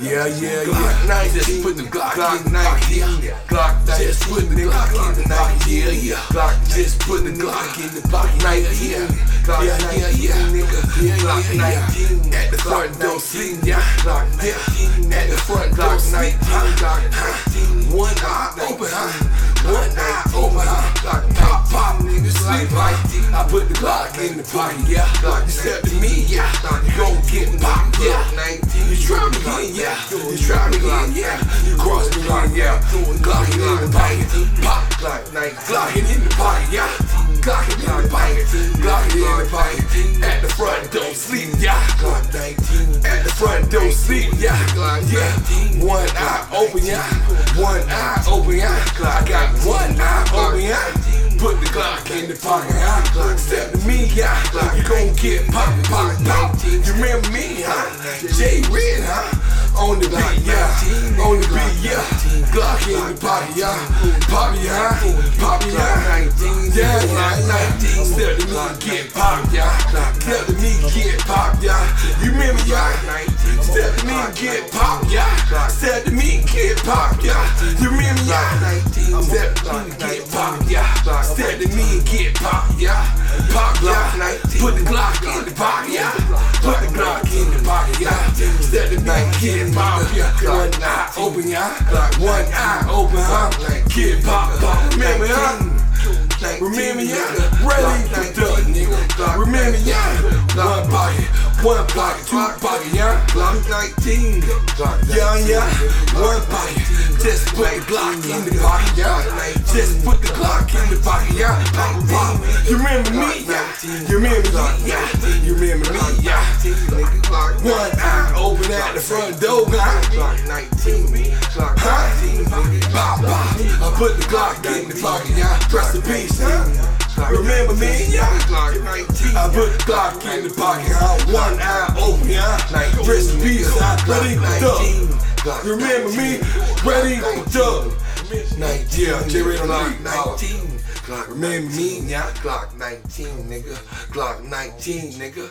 Yeah, yeah, Glock yeah. 19. Just put the Glock, Glock in the. 19. Yeah. Glock 19. Just put the Glock in the Glock. 19. Yeah, yeah. Glock Just put the Glock in the pocket. Yeah, yeah. Glock Yeah, 19, yeah, yeah. nigga. Yeah, Glock yeah, yeah. 19. At the Glock front 19. sleep, yeah. Glock 19. At the front Glock sleep, 19. Glock 19. One eye open, huh? One eye open, huh? Glock Pop, 19. pop, nigga, sleep? 19. I put the Glock in the pocket, yeah. Glock You step to me, yeah. Glock You gon' get yeah. Glock in the pocket, pop. Glock 19. Glock in the pocket, yeah. Glock in the pocket, Glock in the pocket. At the front door, sleep, yeah. Glock 19. At the front door, sleep, yeah. Glock Yeah. 19. One eye open, yeah. One eye open, yeah. I got one eye open, yeah. Put the Glock in the pocket, yeah. Step to me, yeah. You gon' get pop, pop, pop. You remember me, huh? J Red, huh? On the beat, yeah. On the beat, yeah. Glock in the pocket, yeah. Poppy, huh? Poppy, yeah. Yeah, yeah, 19. Step to me, get pop, yeah. Step me, get pop, yeah. You remember, yeah. Step me, get pop, yeah. Step me, get pop, yeah. You remember, yeah. Step me, get pop, yeah. Step me get pop, yeah. Pop, yeah. Put the Glock in the pocket, yeah. Put the Glock in the pocket, yeah. Step me get pop, yeah. One eye open, yeah. One eye open, huh? Get pop, pop. Remember, huh? Remember, yeah, ready to duck, nigga. Remember, yeah, one pocket, one pocket, two pocket, yeah. Glock 19. Yeah, yeah, one pocket. Just put the Glock in the pocket, yeah. Just put the Glock in the pocket, yeah. Pop, pop. You remember me, yeah. You remember me, yeah. You remember me, yeah. One eye open at the front door, huh? Glock 19. Glock 19. nigga. Bop, bop. I put the Glock in the pocket, yeah. Press the piece, huh? Remember me, yeah. Glock 19. I put the Glock in the pocket, huh? One eye open, yeah. Rest in peace, huh? Ready to duck. Remember me? Ready to duck. Yeah, J Red on Glock 19. Glock Remember me, yeah. Glock 19, nigga. Glock 19, nigga.